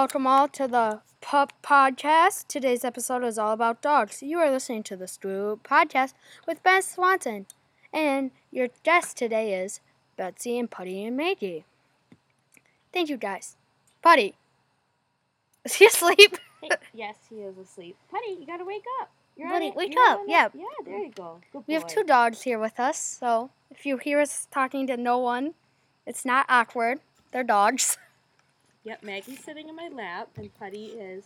Welcome all to the Pup Podcast. Today's episode is all about dogs. You are listening to the Scoop Podcast with Ben Swanson. And your guest today is Betsy and Putty and Maggie. Thank you guys. Putty. Is he asleep? Yes, he is asleep. Putty, you gotta wake up. You're Buddy, on wake up. it. Yeah. Yeah, there you go. Good We have two dogs here with us, so if you hear us talking to no one, it's not awkward. They're dogs. Yep, Maggie's sitting in my lap, and Putty is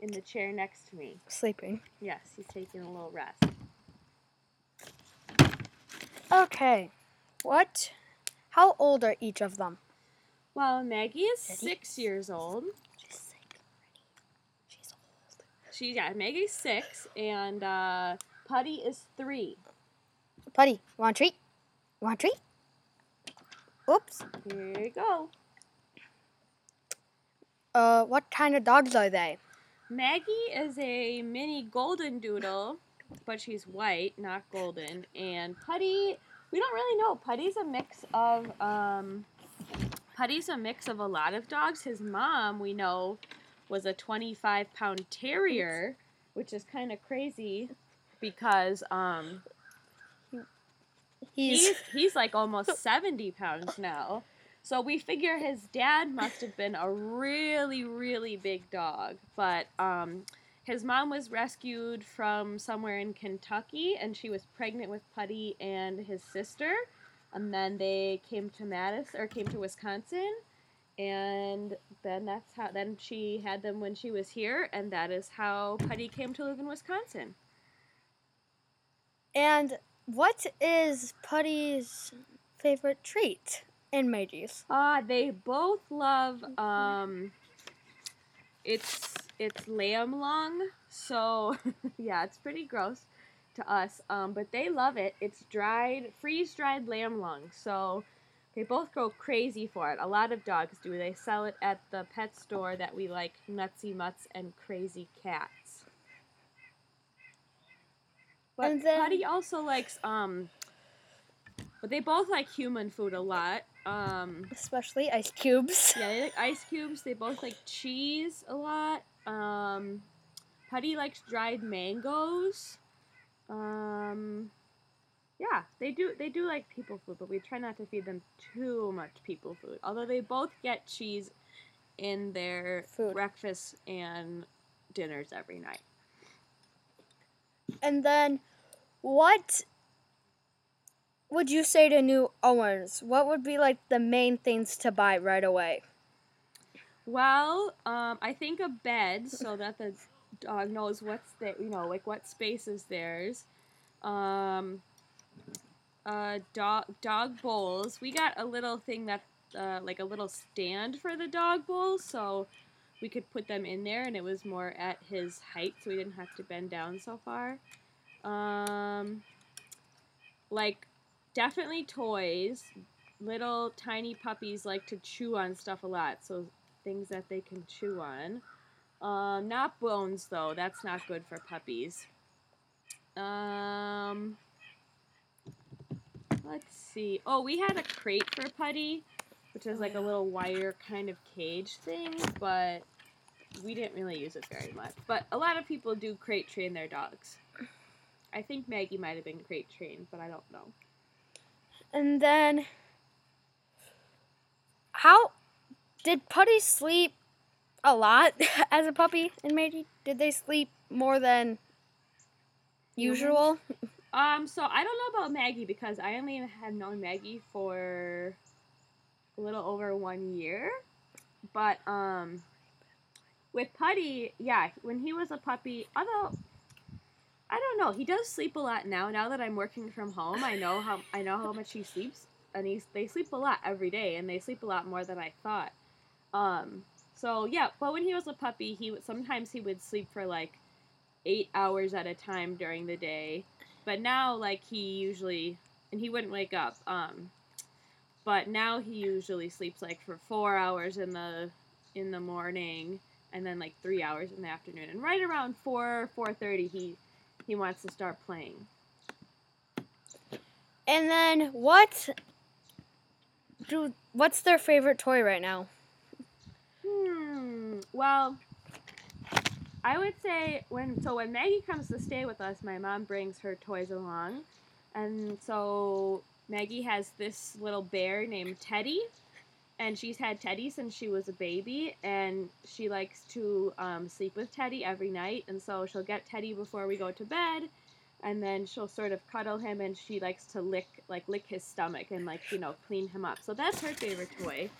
in the chair next to me. Sleeping. Yes, he's taking a little rest. Okay. What? How old are each of them? Well, Maggie is Daddy? six years old. She's sick already. She's old. She yeah, Maggie's six, and uh, Putty is three. Putty, want a treat? Want a treat? Oops. Here you go. Uh, what kind of dogs are they? Maggie is a mini golden doodle, but she's white, not golden. And Putty, we don't really know. Putty's a mix of um, Putty's a mix of a lot of dogs. His mom, we know, was a 25 pound terrier, which is kind of crazy because um, He's, he's he's like almost 70 pounds now. So we figure his dad must have been a really really big dog, but um his mom was rescued from somewhere in Kentucky and she was pregnant with Putty and his sister. And then they came to Madison or came to Wisconsin and then that's how then she had them when she was here and that is how Putty came to live in Wisconsin. and what is Putty's favorite treat in Maggie's? Uh, they both love um it's it's lamb lung. So yeah, it's pretty gross to us. Um, but they love it. It's dried, freeze dried lamb lung. So they both go crazy for it. A lot of dogs do. They sell it at the pet store that we like, Nutsy Mutts and Crazy Cats. But And then- Putty also likes um. But they both like human food a lot. Um, Especially ice cubes. yeah, they like ice cubes. They both like cheese a lot. Um, Putty likes dried mangoes. Um, yeah, they do. They do like people food, but we try not to feed them too much people food. Although they both get cheese in their Food. breakfast and dinners every night. And then, what would you say to new owners? What would be like the main things to buy right away? Well, um, I think a bed so that the dog knows what's there, you know, like what space is theirs. Um, uh, dog dog bowls. We got a little thing that, uh, like a little stand for the dog bowls, so we could put them in there, and it was more at his height, so we didn't have to bend down so far. Um, like definitely toys. Little tiny puppies like to chew on stuff a lot, so things that they can chew on. Um, not bones though. That's not good for puppies. Um, let's see. Oh, we had a crate for Putty, which is like a little wire kind of cage thing, but we didn't really use it very much. But a lot of people do crate train their dogs. I think Maggie might have been crate trained, but I don't know. And then, how did Putty sleep a lot as a puppy and Maggie? Did they sleep more than usual? Um, so I don't know about Maggie because I only had known Maggie for a little over one year. But um with Putty, yeah, when he was a puppy, although I don't know, he does sleep a lot now. Now that I'm working from home, I know how I know how much he sleeps, and he's they sleep a lot every day, and they sleep a lot more than I thought. Um, so yeah, but when he was a puppy, he would sometimes he would sleep for like eight hours at a time during the day. But now, like he usually, and he wouldn't wake up. Um, but now he usually sleeps like for four hours in the in the morning, and then like three hours in the afternoon. And right around four four thirty, he he wants to start playing. And then what do what's their favorite toy right now? Hmm. well, I would say when so when Maggie comes to stay with us, my mom brings her toys along, and so Maggie has this little bear named Teddy, and she's had Teddy since she was a baby, and she likes to um, sleep with Teddy every night, and so she'll get Teddy before we go to bed, and then she'll sort of cuddle him, and she likes to lick like lick his stomach and like you know clean him up. So that's her favorite toy,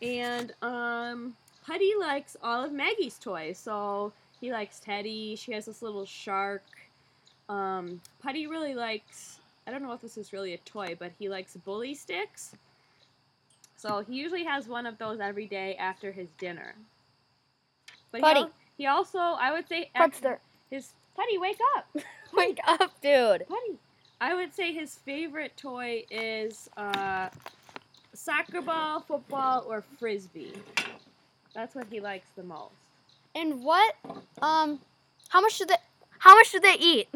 and um, Putty likes all of Maggie's toys, so he likes Teddy. She has this little shark. Um, Putty really likes. I don't know if this is really a toy, but he likes bully sticks. So he usually has one of those every day after his dinner. But Putty. He, he also, I would say, his Putty, wake up, Wake up, dude. Putty. I would say his favorite toy is uh, soccer ball, football, or frisbee. That's what he likes the most. And what? Um, how much do they? How much do they eat?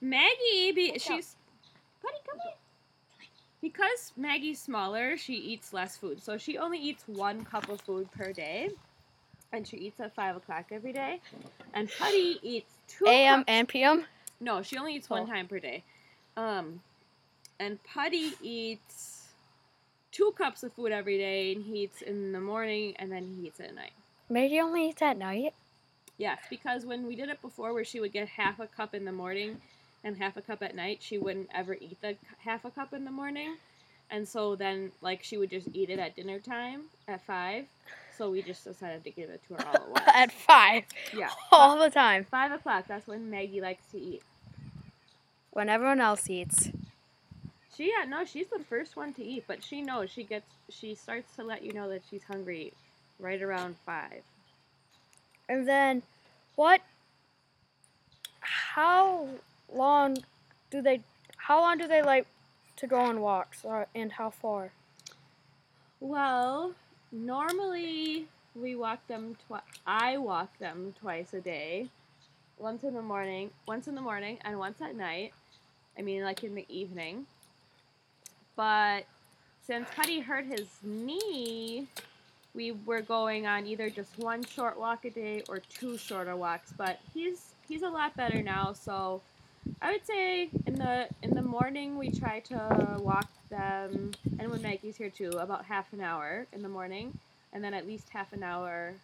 Maggie, be, she's Buddy, come here. Because Maggie's smaller, she eats less food. So she only eats one cup of food per day, and she eats at five o'clock every day. And Putty eats two A.M. and P.M. No, she only eats one Oh. time per day. Um, and Putty eats two cups of food every day, and he eats in the morning, and then he eats at night. Maggie only eats at night. Yes, because when we did it before, where she would get half a cup in the morning and half a cup at night, she wouldn't ever eat the half a cup in the morning, and so then like she would just eat it at dinner time at five. So we just decided to give it to her all at once. at five, yeah, all the time, five o'clock. That's when Maggie likes to eat. when everyone else eats. She yeah no, she's the first one to eat, but she knows she gets she starts to let you know that she's hungry right around five. And then, what? How long do they? How long do they like to go on walks, or and how far? Well, normally we walk them. I walk them twice a day. Once in the morning, once in the morning, and once at night. I mean, like in the evening. But since Putty hurt his knee, we were going on either just one short walk a day or two shorter walks. But he's he's a lot better now, so I would say in the in the morning we try to walk them, and when Maggie's here too, about half an hour in the morning, and then at least half an hour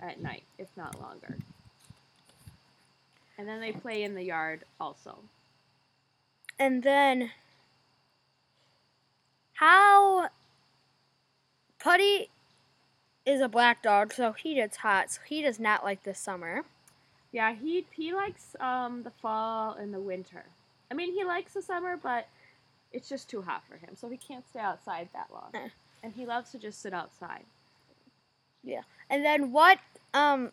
at night, if not longer. And then they play in the yard also. And then, how? Putty is a black dog, so he gets hot. So he does not like the summer. Yeah, he he likes um the fall and the winter. I mean, he likes the summer, but it's just too hot for him, so he can't stay outside that long. Eh. And he loves to just sit outside. Yeah, and then what? Um,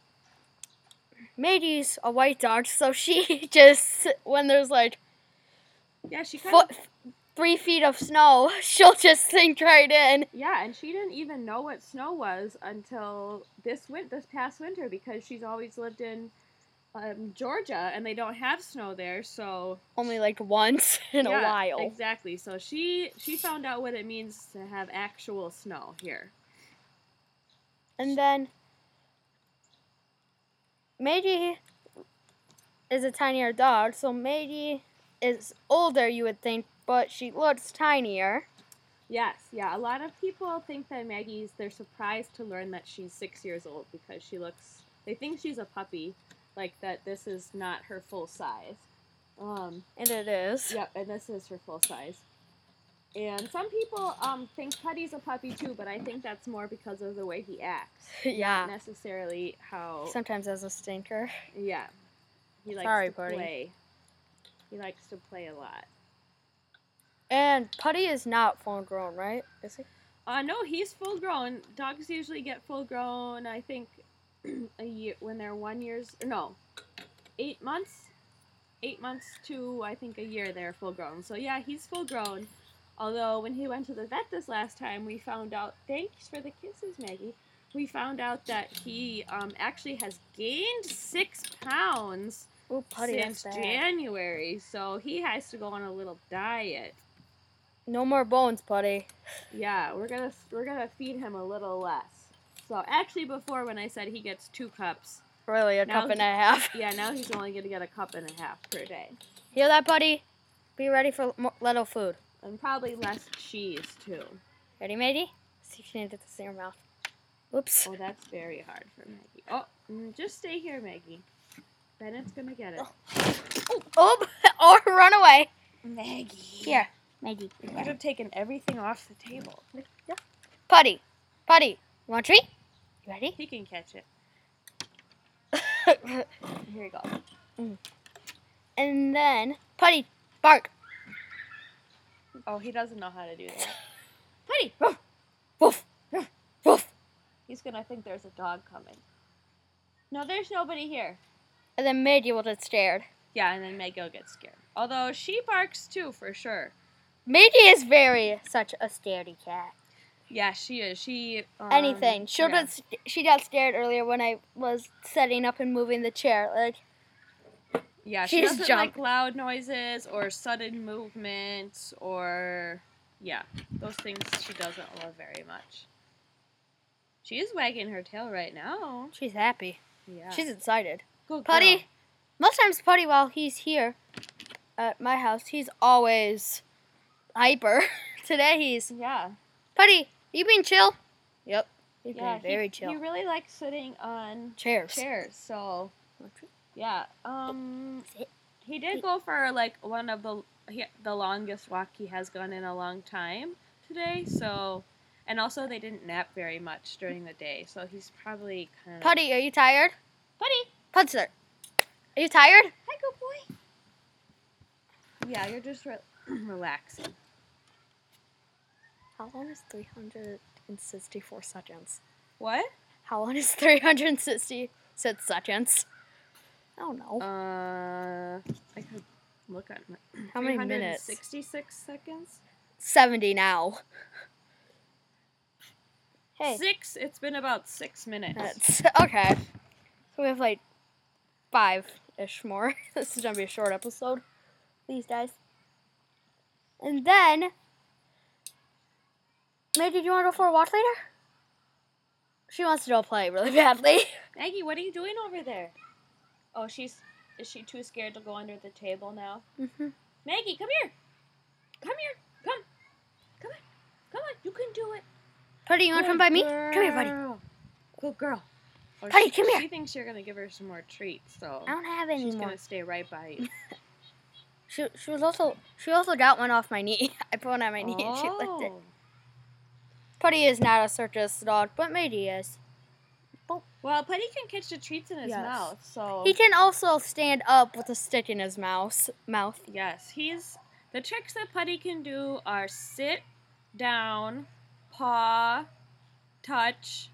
Maggie's a white dog, so she just when there's like Yeah, she kind foot, of three feet of snow, she'll just sink right in. Yeah, and she didn't even know what snow was until this win- this past winter because she's always lived in um, Georgia and they don't have snow there. So Only like once in a while. exactly. So she she found out what it means to have actual snow here. And then Maggie is a tinier dog, so Maggie is older, you would think, but she looks tinier. Yes, yeah. A lot of people think that Maggie's. They're surprised to learn that she's six years old because she looks. They think she's a puppy, like that. This is not her full size. Um, And it is. Yep, and this is her full size. And some people um, think Putty's a puppy too, but I think that's more because of the way he acts, yeah. not necessarily how. Sometimes as a stinker. Yeah, he likes Sorry, to Putty. play. He likes to play a lot. And Putty is not full grown, right? Is he? Uh, no, he's full grown. Dogs usually get full grown. I think a year when they're one years. No, eight months. Eight months to I think a year they're full grown. So yeah, he's full grown. Although when he went to the vet this last time, we found out. Thanks for the kisses, Maggie. We found out that he um, actually has gained six pounds Ooh, Putty, since. January. So he has to go on a little diet. No more bones, Putty. Yeah, we're gonna we're gonna feed him a little less. So actually, before when I said he gets two cups, Really, a Now cup and a half. yeah, now he's only gonna get a cup and a half per day, Hear that, buddy? Be ready for more, little food. and probably less cheese too. Ready, matey? See if you can get this in your mouth. Oops. Oh, that's very hard for Maggie. Oh, mm, just stay here, Maggie. Bennett's gonna get it. Oh, or run away. Maggie. Here, Maggie. You could have taken everything off the table. Putty. Putty. You want a treat? Ready? He can catch it. Here you go. Mm. and then, Putty, bark. Oh, he doesn't know how to do that. Putty. Woof. Woof. Woof. He's gonna think there's a dog coming. No, there's nobody here. And then Maggie will get scared. Yeah, and then Maggie will get scared. Although she barks too, for sure. Maggie is very such a scaredy cat. Yeah, she is. She um, Anything. She'll yeah. st- she got scared earlier when I was setting up and moving the chair. Like, Yeah, she She's doesn't jump. like loud noises or sudden movements or yeah, those things she doesn't love very much. She is wagging her tail right now. she's happy. Yeah. She's excited. Good Putty, girl. most times Putty, while he's here at my house, he's always hyper. Today he's Yeah. Putty. You being chill? Yep. He's Yeah. being very he, chill. He really likes sitting on Chairs. chairs. So yeah. Um. He did go for like one of the he, the longest walk he has gone in a long time today. So. And also, they didn't nap very much during the day, so he's probably kind of. Putty, are you tired? Putty, Putzer, are you tired? hi, good boy. Yeah, you're just re- relaxing. How long is 364 seconds? What? How long is 366 seconds? I don't know. Uh, I could look at my. How many minutes? 66 seconds. 70 now. Hey. Six. It's been about six minutes. That's okay. So we have like five ish more. this is gonna be a short episode these days. And then May, did you wanna go for a walk later? She wants to go play really badly. Maggie, what are you doing over there? Oh, she's. Is she too scared to go under the table now? mm-hmm. Maggie, come here. Come here. Come. Come on. Come on. You can do it. Buddy, you wanna come by me? Come here, buddy. Good girl. Oh, Buddy, she, come here. She thinks you're gonna give her some more treats, so I don't have any she's gonna stay right by you. She, she was also she also got one off my knee. I put one on my knee and she licked it. Oh. Putty is not a circus dog, but Matey is. Well, Putty can catch the treats in his Yes. mouth, so He can also stand up with a stick in his mouth. Mouth. yes, he's the tricks that Putty can do are sit down, paw, touch.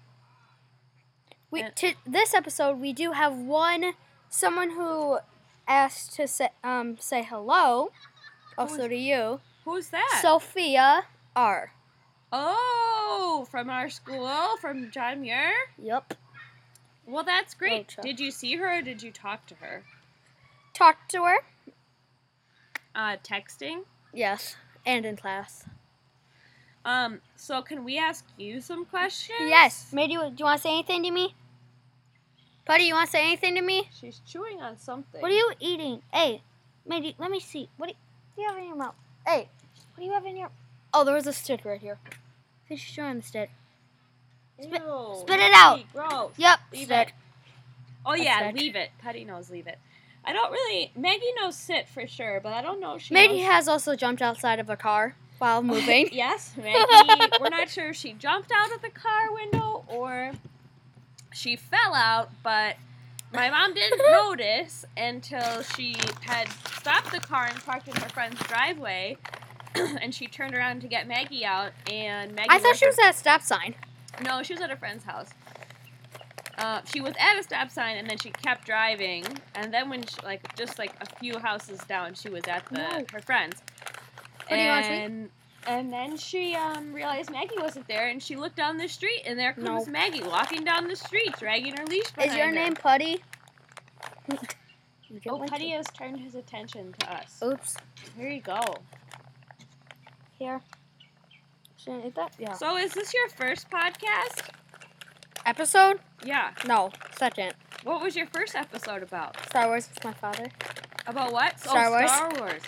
We And- to this episode we do have one someone who asked to say um say hello, also Who's- to you, Who's that? Sophia R. oh, from our school, from John Muir. Yep. Well, that's great. Rocha. Did you see her or did you talk to her? Talked to her. Uh, texting. Yes, and in class. Um, so can we ask you some questions? Yes. May do you, do you want to say anything to me? Putty, you want to say anything to me? She's chewing on something. What are you eating? Hey, Maybe let me see. What do you have in your mouth? Hey, what do you have in your? Oh, there was a stick right here. She's showing the stick. Spit- Ew, spit it out. Gross. Yep, Leave stick. it. Oh yeah, leave it. Patty knows leave it. I don't really. Maggie knows sit for sure, but I don't know if she. Maggie knows- has also jumped outside of a car while moving. yes, Maggie. we're not sure if she jumped out of the car window or she fell out, but my mom didn't notice until she had stopped the car and parked in her friend's driveway. and she turned around to get Maggie out, and Maggie. I thought she was at a stop sign. No, she was at a friend's house. Uh, she was at a stop sign, and then she kept driving. And then when, she, like, just like a few houses down, she was at the No. her friend's. What do you want, sweet? and and then she um, realized Maggie wasn't there, and she looked down the street, and there comes No. Maggie walking down the street, dragging her leash behind Is your her. name Putty? You Oh, like Putty it. has turned his attention to us. Oops. Here you go. Here. Should I eat that? Yeah. So, is this your first podcast? Episode? Yeah. No, second. What was your first episode about? Star Wars with my father. About what? Oh, Star oh, Wars. Star Wars.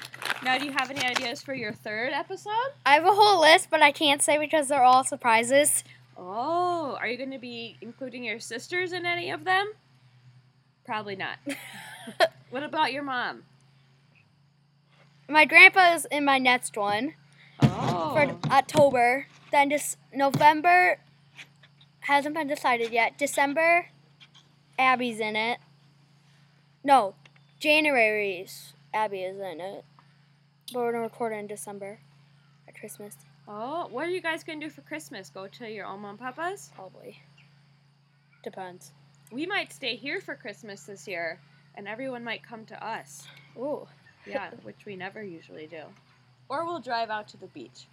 Now, do you have any ideas for your third episode? I have a whole list, but I can't say because they're all surprises. Oh, are you going to be including your sisters in any of them? Probably not. what about your mom? My grandpa is in my next one Oh. for October. Then just November hasn't been decided yet. December, Abby's in it. No, January's Abby is in it. But we're gonna record it in December at Christmas, Oh, what are you guys going to do for Christmas? Go to your Oma and Papa's? probably. Depends. We might stay here for Christmas this year, and everyone might come to us. Ooh. Yeah, which we never usually do. Or we'll drive out to the beach.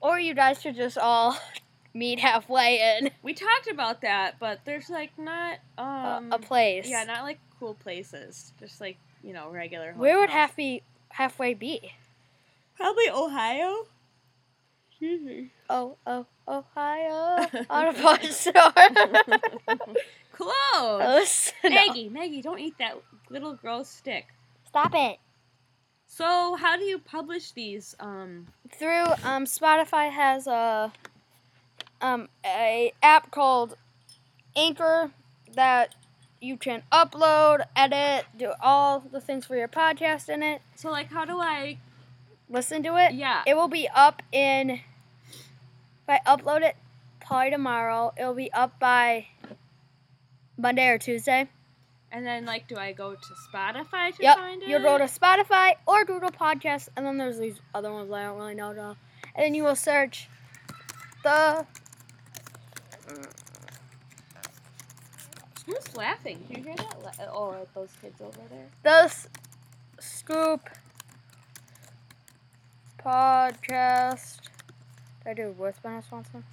Or you guys should just all meet halfway in We talked about that, but there's like not a- um a place. Yeah, not like cool places. Just like, you know, regular Where would hotels. half be halfway be? Probably Ohio. Oh, oh, Ohio on a bus store. Close. Close. No. Maggie, Maggie, don't eat that little gross stick. Stop it. So, how do you publish these? Um, Through um, Spotify has a um a app called Anchor that you can upload, edit, do all the things for your podcast in it. so like, how do I? Listen to it. Yeah. It will be up in. If I upload it probably tomorrow, it'll be up by Monday or Tuesday. And then like, do I go to Spotify to Yep. find it? You'll go to Spotify or Google Podcasts, and then there's these other ones I don't really know though. And then you will search the Who's laughing? Do you hear that? La- oh, at those kids over there. the S- Scoop podcast. Did I do it with Bennett Swanson?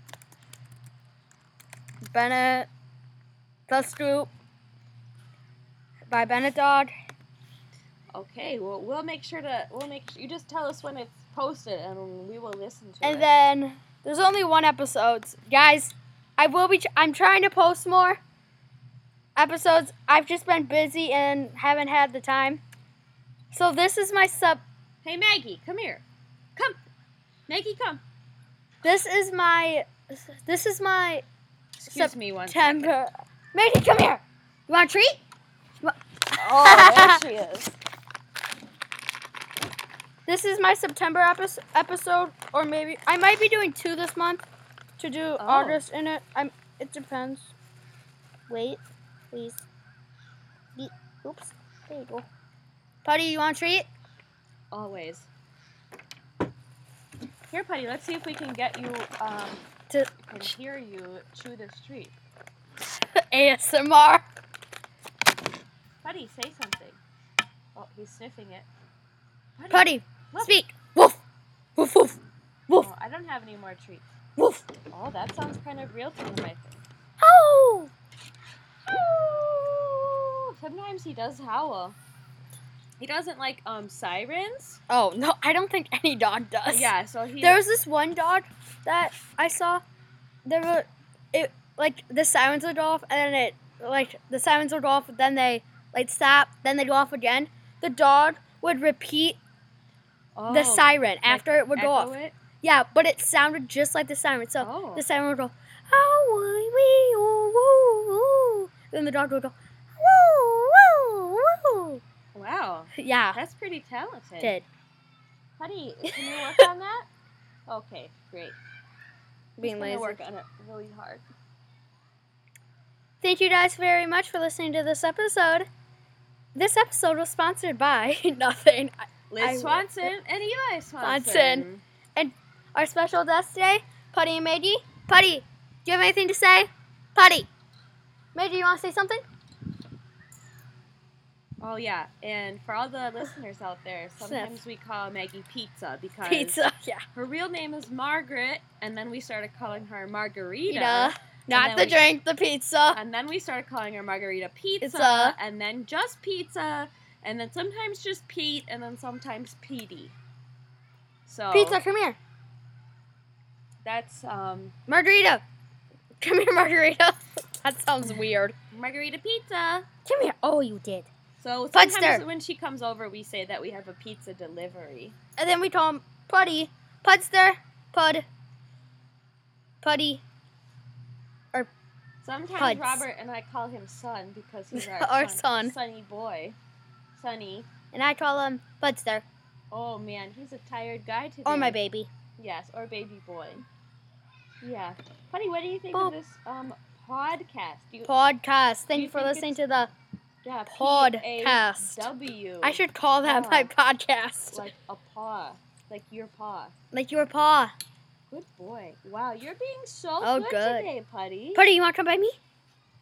Bennett, the Scoop by Bennett Dog. Okay, well, we'll make sure to. We'll make. sure, You just tell us when it's posted, and we will listen to And it. And then there's only one episode, guys. I will be. I'm trying to post more episodes. I've just been busy and haven't had the time. So this is my sub. hey, Maggie, come here. Come, Maggie, come. This is my. This is my Excuse me one second. September. Maggie, come here. You want a treat? Oh, there she is. This is my September epi- episode, or maybe I might be doing two this month to do August in it. I'm. It depends. Wait, please. Ye- Oops. There you go. Putty, you want a treat? Always. Here, Putty, let's see if we can get you, um, To can hear you chew this treat. ASMR. Putty, say something. Oh, he's sniffing it. Putty, speak. Woof. Woof woof. Woof Oh, I don't have any more treats. woof. Oh, that sounds kind of real to him, I think. Oh. Oh, Sometimes he does howl. He doesn't like um sirens. Oh no, I don't think any dog does. Yeah, so he. There was this one dog that I saw. There were it like the sirens go off and then it like the sirens go off, then they like stop, then they'd go off again. The dog would repeat oh, the siren like after it would go off. It? Yeah, but it sounded just like the siren. So Oh. the siren would go, oh wee woo woo. Then the dog would go, woo woo woo. Wow, Yeah, that's pretty talented. did. Honey, can you work on that? Okay, great. Being lazy. work on it really hard. Thank you guys very much for listening to this episode. This episode was sponsored by nothing. Liz I- Swanson and Eli Swanson. Swanson. And our special guest today, Putty and Maggie. Putty, do you have anything to say? Putty. Maggie, you want to say something? Oh yeah, and for all the listeners out there, sometimes we call Maggie Pizza because Pizza. Yeah. her real name is Margaret, and then we started calling her Margarita. Not the we- drink, the pizza. And then we started calling her Margarita Pizza, Pizza. and then just Pizza, and then sometimes just Pete, and then sometimes Petey. So Pizza, come here. that's um Margarita. Come here, Margarita. that sounds weird. Margarita pizza. Come here. Oh, you did. So Pudster. sometimes when she comes over, we say that we have a pizza delivery. And then we call him Puddy. Pudster. Pud. Puddy. Sometimes Puds. Robert and I call him son because he's our, Our son. Sunny boy. Sunny. And I call him Budster. Oh man, he's a tired guy today. Or my baby. Yes, or baby boy. Yeah. Honey, what do you think Boop. of this um podcast? You, Podcast. Thank you you for listening to the. yeah, podcast. W. I should call that Paw. my podcast. like a paw, like your paw. Like your paw. Good boy. Wow, you're being so Oh, good, good. today, Putty. Puddy, you want to come by me?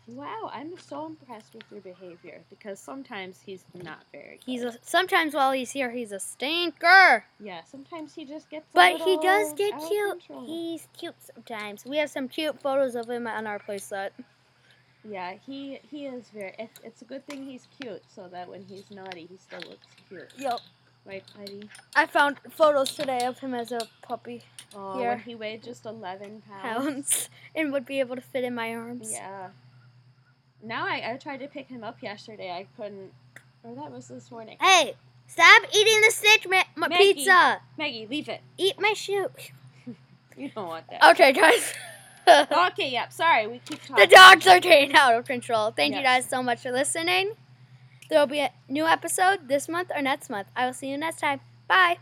Wow, I'm so impressed with your behavior because sometimes he's not very. He's a, sometimes while he's here, he's a stinker. yeah. Sometimes he just gets. a But he does get cute. He's cute sometimes. We have some cute photos of him on our playset. Yeah, he he is very. It, it's a good thing he's cute, so that when he's naughty, he still looks cute, Yep. Right, Putty? I found photos today of him as a puppy Oh, Here. when he weighed just eleven pounds. pounds and would be able to fit in my arms. Yeah. Now I, I tried to pick him up yesterday. I couldn't. Or that was this morning. Hey, stop eating the stitch ma- my Maggie. pizza. Maggie, leave it. Eat my shoe. You don't want that. Okay, guys. Okay, yep. Sorry, we keep talking. the dogs are getting out of control. Thank you guys so much for listening. There will be a new episode this month or next month. I will see you next time. Bye.